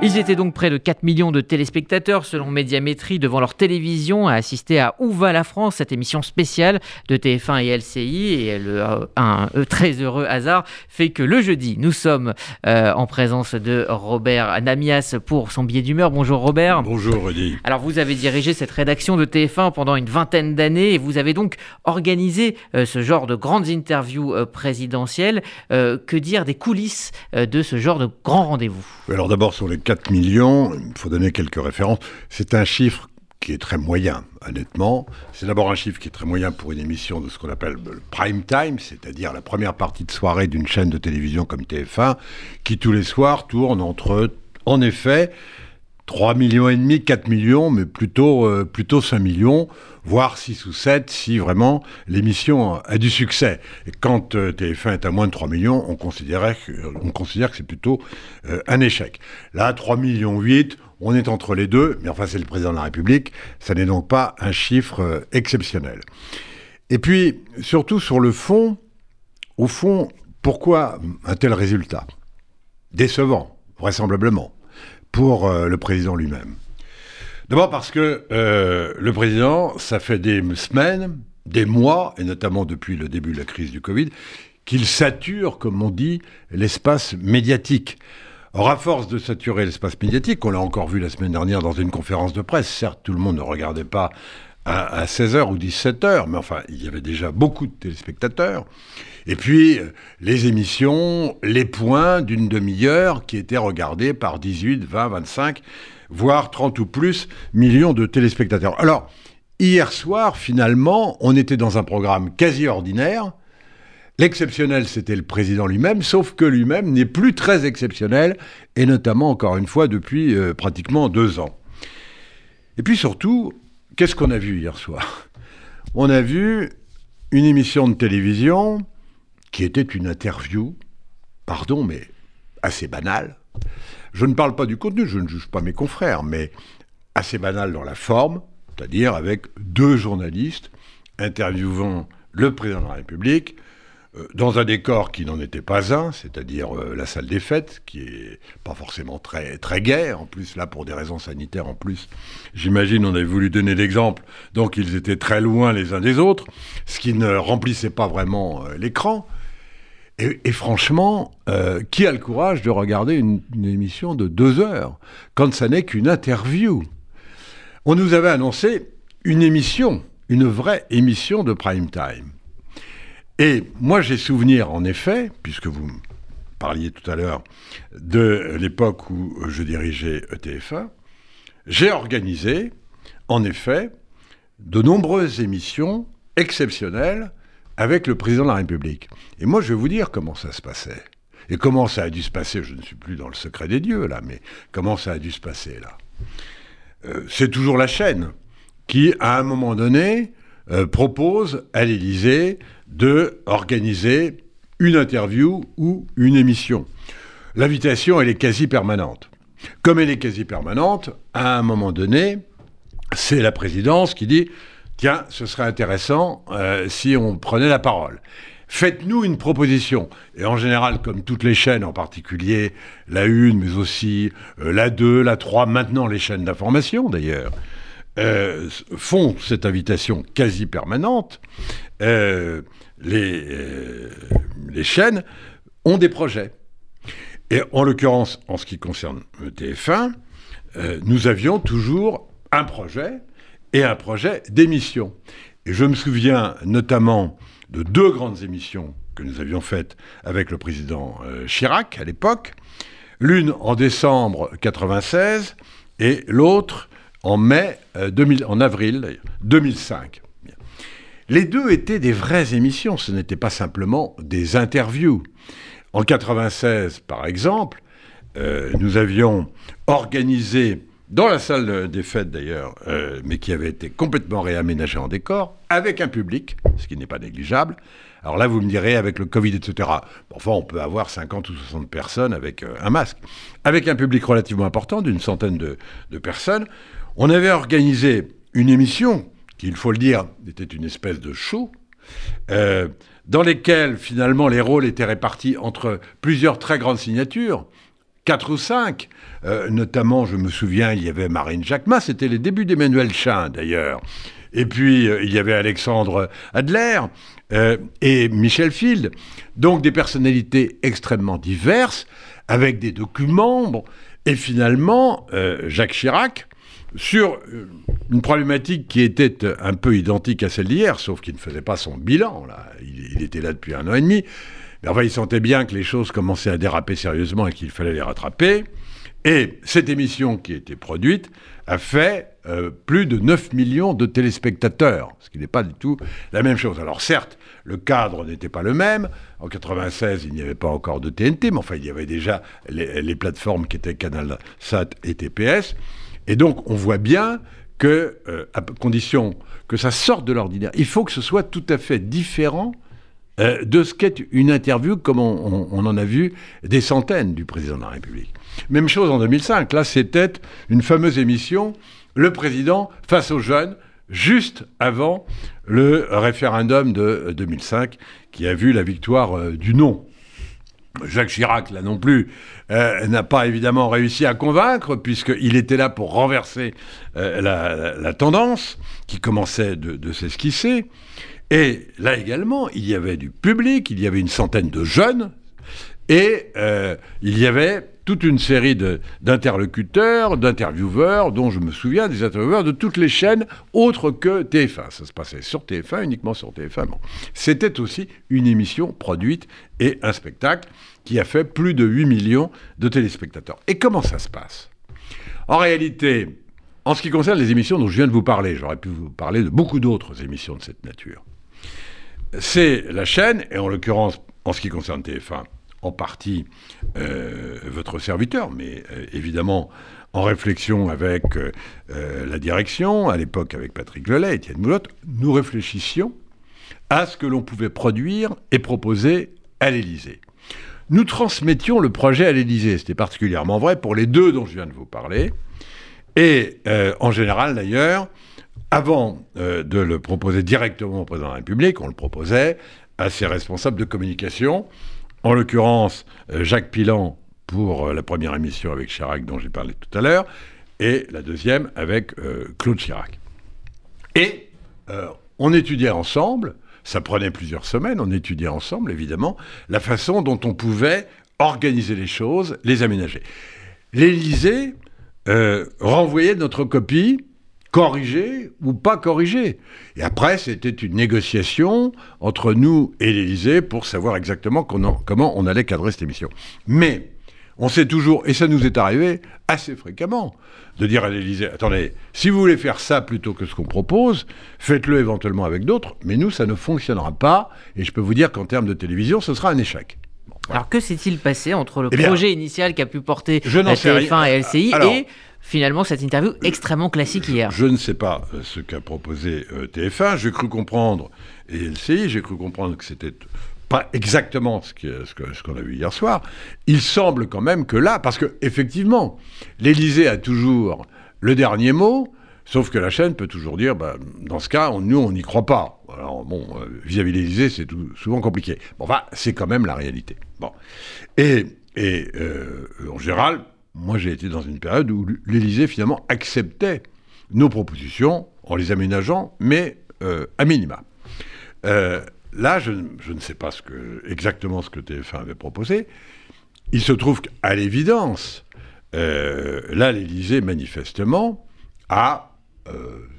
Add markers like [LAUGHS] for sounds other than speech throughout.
Ils étaient donc près de 4 millions de téléspectateurs selon Médiamétrie devant leur télévision à assister à Où va la France, cette émission spéciale de TF1 et LCI. Et le, euh, un, euh, très heureux hasard fait que le jeudi, nous sommes euh, en présence de Robert Namias pour son billet d'humeur. Bonjour Robert. Bonjour Rudy. Alors vous avez dirigé cette rédaction de TF1 pendant une vingtaine d'années et vous avez donc organisé ce genre de grandes interviews présidentielles. que dire des coulisses de ce genre de grands rendez-vous? Alors d'abord sur les 4 millions, il faut donner quelques références. C'est un chiffre qui est très moyen, honnêtement. C'est d'abord un chiffre qui est très moyen pour une émission de ce qu'on appelle le prime time, c'est-à-dire la première partie de soirée d'une chaîne de télévision comme TF1, qui tous les soirs tourne entre, en effet, 3 millions et demi, 4 millions, mais plutôt, euh, plutôt 5 millions, voire 6 ou 7 si vraiment l'émission a du succès. Quand euh, TF1 est à moins de 3 millions, on, considérait on considère que c'est plutôt euh, un échec. Là, 3 millions 8, on est entre les deux, mais enfin c'est le président de la République, ça n'est donc pas un chiffre exceptionnel. Et puis, surtout sur le fond, au fond, pourquoi un tel résultat? Décevant, vraisemblablement pour euh, le président lui-même. D'abord parce que euh, le président, ça fait des semaines, des mois, et notamment depuis le début de la crise du Covid, qu'il sature, comme on dit, l'espace médiatique. Or, à force de saturer l'espace médiatique, on l'a encore vu la semaine dernière dans une conférence de presse, certes, tout le monde ne regardait pas à, 16h ou 17h, mais enfin, il y avait déjà beaucoup de téléspectateurs. Et puis, euh, les émissions, les points d'une demi-heure qui étaient regardés par 18, 20, 25, voire 30 ou plus millions de téléspectateurs. Alors, hier soir, finalement, on était dans un programme quasi ordinaire. L'exceptionnel, c'était le président lui-même, sauf que lui-même n'est plus très exceptionnel, et notamment, encore une fois, depuis euh, pratiquement deux ans. Et puis surtout, Qu'est-ce qu'on a vu hier soir? On a vu une émission de télévision qui était une interview, pardon, mais assez banale. Je ne parle pas du contenu, je ne juge pas mes confrères, mais assez banale dans la forme, c'est-à-dire avec deux journalistes interviewant le président de la République dans un décor qui n'en était pas un, c'est-à-dire euh, la salle des fêtes, qui est pas forcément très très gaie, en plus là pour des raisons sanitaires en plus. J'imagine on avait voulu donner l'exemple, donc ils étaient très loin les uns des autres, ce qui ne remplissait pas vraiment euh, l'écran. Et, franchement, qui a le courage de regarder une émission de deux heures quand ça n'est qu'une interview? On nous avait annoncé une émission, une vraie émission de prime time. Et moi, j'ai souvenir, en effet, puisque vous parliez tout à l'heure de l'époque où je dirigeais ETF1, j'ai organisé, en effet, de nombreuses émissions exceptionnelles avec le président de la République. Et moi, je vais vous dire comment ça se passait. Et comment ça a dû se passer, je ne suis plus dans le secret des dieux, là, mais comment ça a dû se passer, là. Euh, c'est toujours la chaîne qui, à un moment donné, euh, propose à l'Élysée de organiser une interview ou une émission. L'invitation, elle est quasi permanente. Comme elle est quasi permanente, à un moment donné, c'est la présidence qui dit Tiens, ce serait intéressant euh, si on prenait la parole. Faites-nous une proposition. Et en général, comme toutes les chaînes, en particulier la 1, mais aussi euh, la 2, la 3, maintenant les chaînes d'information d'ailleurs, euh, font cette invitation quasi permanente, euh, les, euh, les, chaînes ont des projets. Et en l'occurrence, en ce qui concerne TF1, nous avions toujours un projet et un projet d'émission. Et je me souviens notamment de deux grandes émissions que nous avions faites avec le président Chirac à l'époque. L'une en décembre 96 et l'autre en mai, 2000, euh, en avril 2005. Les deux étaient des vraies émissions, ce n'était pas simplement des interviews. En 96, par exemple, euh, nous avions organisé dans la salle des fêtes d'ailleurs, euh, mais qui avait été complètement réaménagée en décor, avec un public, ce qui n'est pas négligeable. Alors là, vous me direz, avec le Covid, etc. Enfin, on peut avoir 50 ou 60 personnes avec un masque. Avec un public relativement important, d'une centaine de, de personnes, on avait organisé une émission, qui, il faut le dire, était une espèce de show, euh, dans lesquelles finalement les rôles étaient répartis entre plusieurs très grandes signatures, quatre ou cinq. Euh, notamment, je me souviens, il y avait Marine Jacquemin, c'était les débuts d'Emmanuel Chin d'ailleurs. Et puis, euh, il y avait Alexandre Adler et Michel Field. Donc, des personnalités extrêmement diverses, avec des documents. Et finalement, Jacques Chirac, sur une problématique qui était un peu identique à celle d'hier, sauf qu'il ne faisait pas son bilan. Là. Il, était là depuis un an et demi. Mais enfin, il sentait bien que les choses commençaient à déraper sérieusement et qu'il fallait les rattraper. Et cette émission qui a été produite a fait euh, plus de 9 millions de téléspectateurs, ce qui n'est pas du tout la même chose. Alors certes, le cadre n'était pas le même. En 96, il n'y avait pas encore de TNT, mais enfin, il y avait déjà les, plateformes qui étaient Canal Sat et TPS. Et donc, on voit bien que, euh, à condition que ça sorte de l'ordinaire, il faut que ce soit tout à fait différent euh, de ce qu'est une interview comme on, en a vu des centaines du président de la République. Même chose en 2005, là c'était une fameuse émission, le président face aux jeunes, juste avant le référendum de 2005, qui a vu la victoire euh, du non. Jacques Chirac, là non plus, euh, n'a pas évidemment réussi à convaincre, puisqu'il était là pour renverser la, tendance qui commençait de s'esquisser. Et là également, il y avait du public, il y avait une centaine de jeunes, et euh, il y avait toute une série d'interlocuteurs, d'intervieweurs, dont je me souviens, des intervieweurs de toutes les chaînes autres que TF1. Ça se passait sur TF1, uniquement sur TF1. C'était aussi une émission produite et un spectacle qui a fait plus de 8 millions de téléspectateurs. Et comment ça se passe? En réalité, en ce qui concerne les émissions dont je viens de vous parler, j'aurais pu vous parler de beaucoup d'autres émissions de cette nature c'est la chaîne, et en l'occurrence, en ce qui concerne TF1, en partie euh, votre serviteur, mais euh, évidemment en réflexion avec euh, la direction, à l'époque avec Patrick Lelay, Étienne Moulotte, nous réfléchissions à ce que l'on pouvait produire et proposer à l'Élysée. Nous transmettions le projet à l'Élysée, c'était particulièrement vrai pour les deux dont je viens de vous parler, et en général d'ailleurs, avant de le proposer directement au président de la République, on le proposait à ses responsables de communication, en l'occurrence euh, Jacques Pilan pour euh, la première émission avec Chirac dont j'ai parlé tout à l'heure, et la deuxième avec Claude Chirac. Et on étudiait ensemble, ça prenait plusieurs semaines, on étudiait ensemble évidemment la façon dont on pouvait organiser les choses, les aménager. L'Élysée renvoyait notre copie corriger ou pas corriger. Et après, c'était une négociation entre nous et l'Élysée pour savoir exactement comment on allait cadrer cette émission. Mais on sait toujours, et ça nous est arrivé assez fréquemment, de dire à l'Élysée, attendez, si vous voulez faire ça plutôt que ce qu'on propose, faites-le éventuellement avec d'autres, mais nous, ça ne fonctionnera pas, et je peux vous dire qu'en termes de télévision, ce sera un échec. Alors que s'est-il passé entre le eh projet initial qui a pu porter la TF1 et LCI et finalement cette interview extrêmement classique hier? Je ne sais pas euh, ce qu'a proposé euh, TF1. J'ai cru comprendre, et LCI, j'ai cru comprendre que c'était pas exactement ce qu'on a vu hier soir. Il semble quand même que là, parce que effectivement, l'Élysée a toujours le dernier mot, sauf que la chaîne peut toujours dire, bah, dans ce cas, nous, on n'y croit pas. Bon, euh, vis-à-vis de l'Élysée, c'est souvent compliqué. Enfin, c'est quand même la réalité. Bon. Et, et en général, moi j'ai été dans une période où l'Élysée finalement acceptait nos propositions en les aménageant, mais euh, à minima. Euh, là, je, ne sais pas exactement ce que TF1 avait proposé. Il se trouve qu'à l'évidence, euh, là, l'Élysée, manifestement, a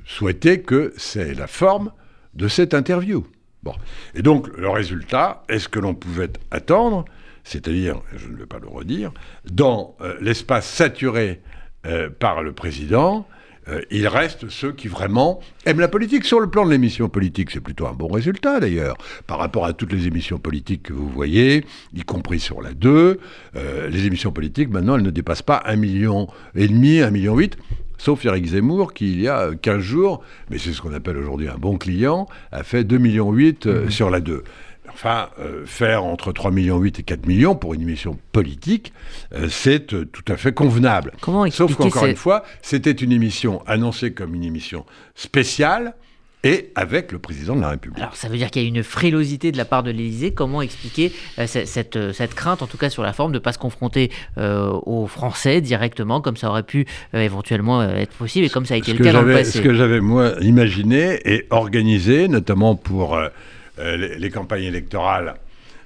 souhaité que c'est la forme de cette interview. Bon. Et donc, le résultat, est-ce que l'on pouvait attendre c'est-à-dire, je ne vais pas le redire, dans euh, l'espace saturé euh, par le président, euh, il reste ceux qui vraiment aiment la politique. Sur le plan de l'émission politique, c'est plutôt un bon résultat d'ailleurs, par rapport à toutes les émissions politiques que vous voyez, y compris sur la 2. les émissions politiques, maintenant, elles ne dépassent pas un million et demi, un million huit. Sauf Eric Zemmour, qui il y a 15 jours, mais c'est ce qu'on appelle aujourd'hui un bon client, a fait 2,8 millions mmh. sur la 2. Enfin, euh, faire entre 3,8 millions et 4 millions pour une émission politique, euh, c'est euh, tout à fait convenable. Comment Sauf qu'encore une fois, c'était une émission annoncée comme une émission spéciale, et avec le président de la République. Alors ça veut dire qu'il y a une frilosité de la part de l'Élysée. Comment expliquer euh, cette, euh, cette, crainte, en tout cas sur la forme, de ne pas se confronter euh, aux Français directement, comme ça aurait pu éventuellement être possible et comme ça a été le cas dans le passé Ce que j'avais moi imaginé et organisé, notamment pour les, campagnes électorales,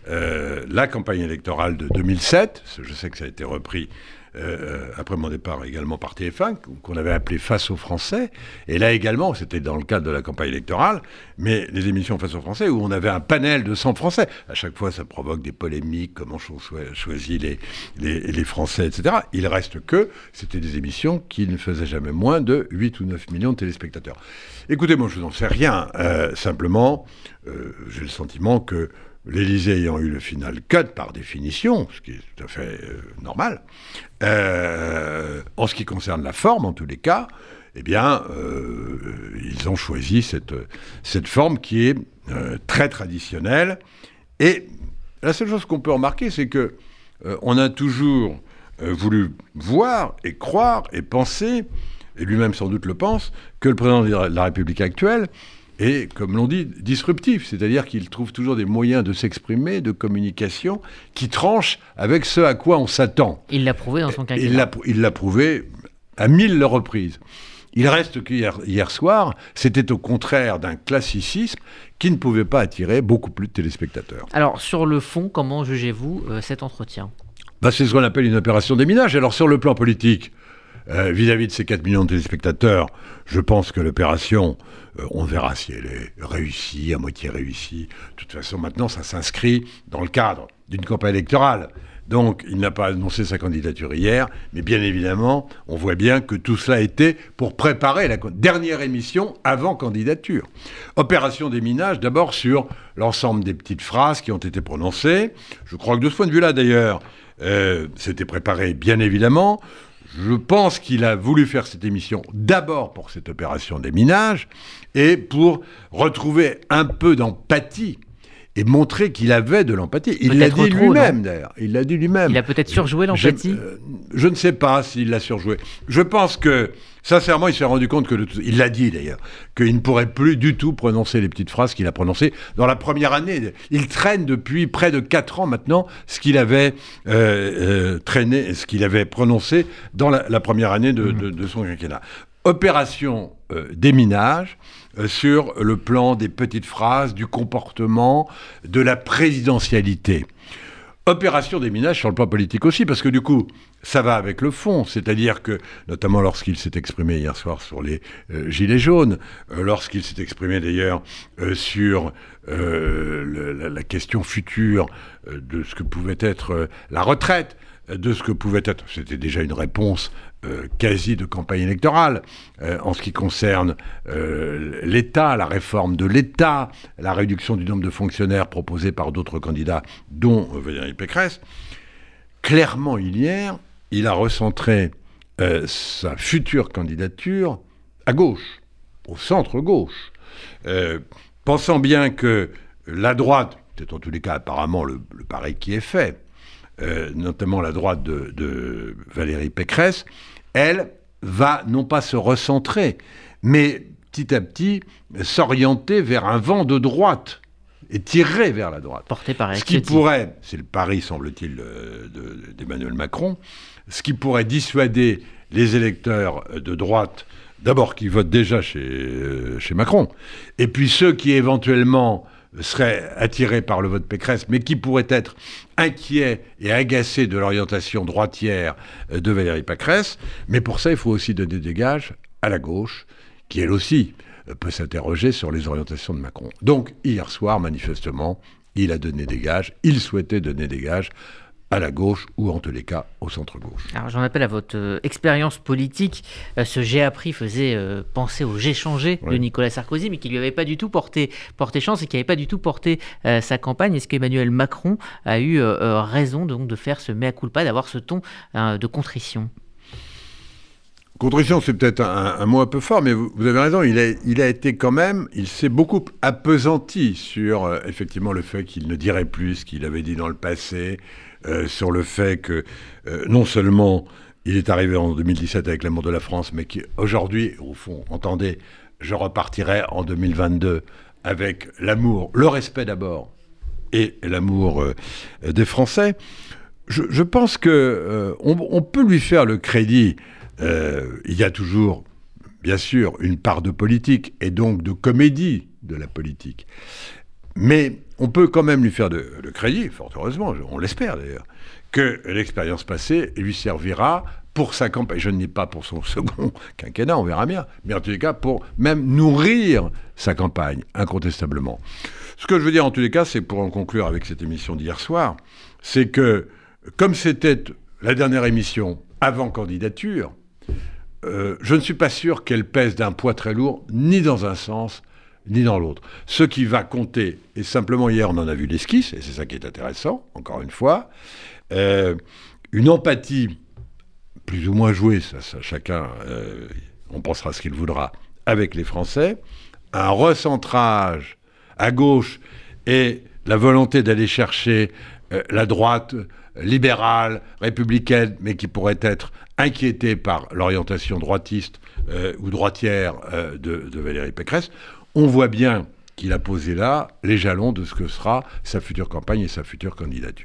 la campagne électorale de 2007, je sais que ça a été repris euh, après mon départ également par TF1, qu'on avait appelé Face aux Français. Et là également, c'était dans le cadre de la campagne électorale, mais les émissions Face aux Français où on avait un panel de 100 Français. À chaque fois, ça provoque des polémiques, comment on choisit les, les, les, Français, etc. Il reste que c'était des émissions qui ne faisaient jamais moins de 8 ou 9 millions de téléspectateurs. Écoutez, moi, je n'en sais rien. Euh, simplement, euh, j'ai le sentiment que l'Élysée ayant eu le final cut par définition, ce qui est tout à fait euh, normal, euh, en ce qui concerne la forme, en tous les cas, eh bien, euh, ils ont choisi cette, cette forme qui est très traditionnelle. Et la seule chose qu'on peut remarquer, c'est que on a toujours voulu voir et croire et penser, et lui-même sans doute le pense, que le président de la République actuelle et, comme l'on dit, disruptif, c'est-à-dire qu'il trouve toujours des moyens de s'exprimer, de communication, qui tranchent avec ce à quoi on s'attend. Il l'a prouvé dans son quinquennat. Il l'a prouvé à mille reprises. Il reste qu'hier hier soir, c'était au contraire d'un classicisme qui ne pouvait pas attirer beaucoup plus de téléspectateurs. Alors, sur le fond, comment jugez-vous euh, cet entretien? Bah, C'est ce qu'on appelle une opération déminage. Alors, sur le plan politique, euh, vis-à-vis de ces 4 millions de téléspectateurs, je pense que l'opération, euh, on verra si elle est réussie, à moitié réussie. De toute façon, maintenant, ça s'inscrit dans le cadre d'une campagne électorale. Donc, il n'a pas annoncé sa candidature hier, mais bien évidemment, on voit bien que tout cela était pour préparer la dernière émission avant candidature. Opération des minages, d'abord sur l'ensemble des petites phrases qui ont été prononcées. Je crois que de ce point de vue-là, d'ailleurs, euh, c'était préparé bien évidemment. Je pense qu'il a voulu faire cette émission d'abord pour cette opération des minages et pour retrouver un peu d'empathie et montrer qu'il avait de l'empathie. Il l'a dit lui-même, d'ailleurs. Il l'a dit lui-même. Il a peut-être surjoué l'empathie? Euh, je, ne sais pas s'il l'a surjoué. Je pense que, sincèrement, il s'est rendu compte que, il l'a dit d'ailleurs, qu'il ne pourrait plus du tout prononcer les petites phrases qu'il a prononcées dans la première année. Il traîne depuis près de quatre ans maintenant ce qu'il avait euh, euh, traîné, ce qu'il avait prononcé dans la, première année de, mmh. de son quinquennat. Opération déminage sur le plan des petites phrases, du comportement, de la présidentialité. Opération des minages sur le plan politique aussi, parce que du coup, ça va avec le fond, c'est-à-dire que, notamment lorsqu'il s'est exprimé hier soir sur les euh, Gilets jaunes, euh, lorsqu'il s'est exprimé d'ailleurs sur la, la, question future de ce que pouvait être la retraite, de ce que pouvait être, c'était déjà une réponse euh, quasi de campagne électorale euh, en ce qui concerne euh, l'État, la réforme de l'État, la réduction du nombre de fonctionnaires proposés par d'autres candidats, dont Valérie Pécresse. Clairement, hier, il a recentré sa future candidature à gauche, au centre-gauche, pensant bien que la droite, c'est en tous les cas apparemment le, le pari qui est fait, notamment la droite de Valérie Pécresse, elle va non pas se recentrer, mais petit à petit s'orienter vers un vent de droite et tirer vers la droite. Porté par Ce qui pourrait, c'est le pari semble-t-il d'Emmanuel Macron, ce qui pourrait dissuader les électeurs de droite, d'abord qui votent déjà chez, euh, chez Macron, et puis ceux qui éventuellement seraient attirés par le vote Pécresse, mais qui pourraient être inquiets et agacés de l'orientation droitière de Valérie Pécresse. Mais pour ça, il faut aussi donner des gages à la gauche, qui elle aussi peut s'interroger sur les orientations de Macron. Donc, hier soir, manifestement, il a donné des gages, il souhaitait donner des gages à la gauche ou en tous les cas au centre-gauche. Alors j'en appelle à votre euh, expérience politique. Euh, ce J'ai appris faisait euh, penser au J'ai changé de Nicolas Sarkozy, mais qui lui avait pas du tout porté, porté chance et qui n'avait pas du tout porté sa campagne. Est-ce qu'Emmanuel Macron a eu raison donc de faire ce mea culpa, d'avoir ce ton de contrition? Contrition, c'est peut-être un, mot un peu fort, mais vous, avez raison, il a, été quand même, il s'est beaucoup appesanti sur effectivement le fait qu'il ne dirait plus ce qu'il avait dit dans le passé, euh, sur le fait que euh, non seulement il est arrivé en 2017 avec l'amour de la France, mais qui aujourd'hui, au fond, entendez, je repartirai en 2022 avec l'amour, le respect d'abord, et l'amour euh, des Français. Je, pense que euh, on, peut lui faire le crédit. Euh, il y a toujours, bien sûr, une part de politique et donc de comédie de la politique. Mais on peut quand même lui faire le crédit, fort heureusement, on l'espère d'ailleurs, que l'expérience passée lui servira pour sa campagne, je ne dis pas pour son [LAUGHS] second quinquennat, on verra bien, mais en tous les cas pour même nourrir sa campagne, incontestablement. Ce que je veux dire en tous les cas, c'est pour en conclure avec cette émission d'hier soir, c'est que comme c'était la dernière émission avant candidature, euh, je ne suis pas sûr qu'elle pèse d'un poids très lourd, ni dans un sens, ni dans l'autre. Ce qui va compter, et simplement hier on en a vu l'esquisse, et c'est ça qui est intéressant, encore une fois, euh, une empathie plus ou moins jouée, ça, chacun, euh, on pensera ce qu'il voudra, avec les Français, un recentrage à gauche et la volonté d'aller chercher la droite libérale, républicaine, mais qui pourrait être inquiétée par l'orientation droitiste ou droitière de, de Valérie Pécresse, on voit bien qu'il a posé là les jalons de ce que sera sa future campagne et sa future candidature.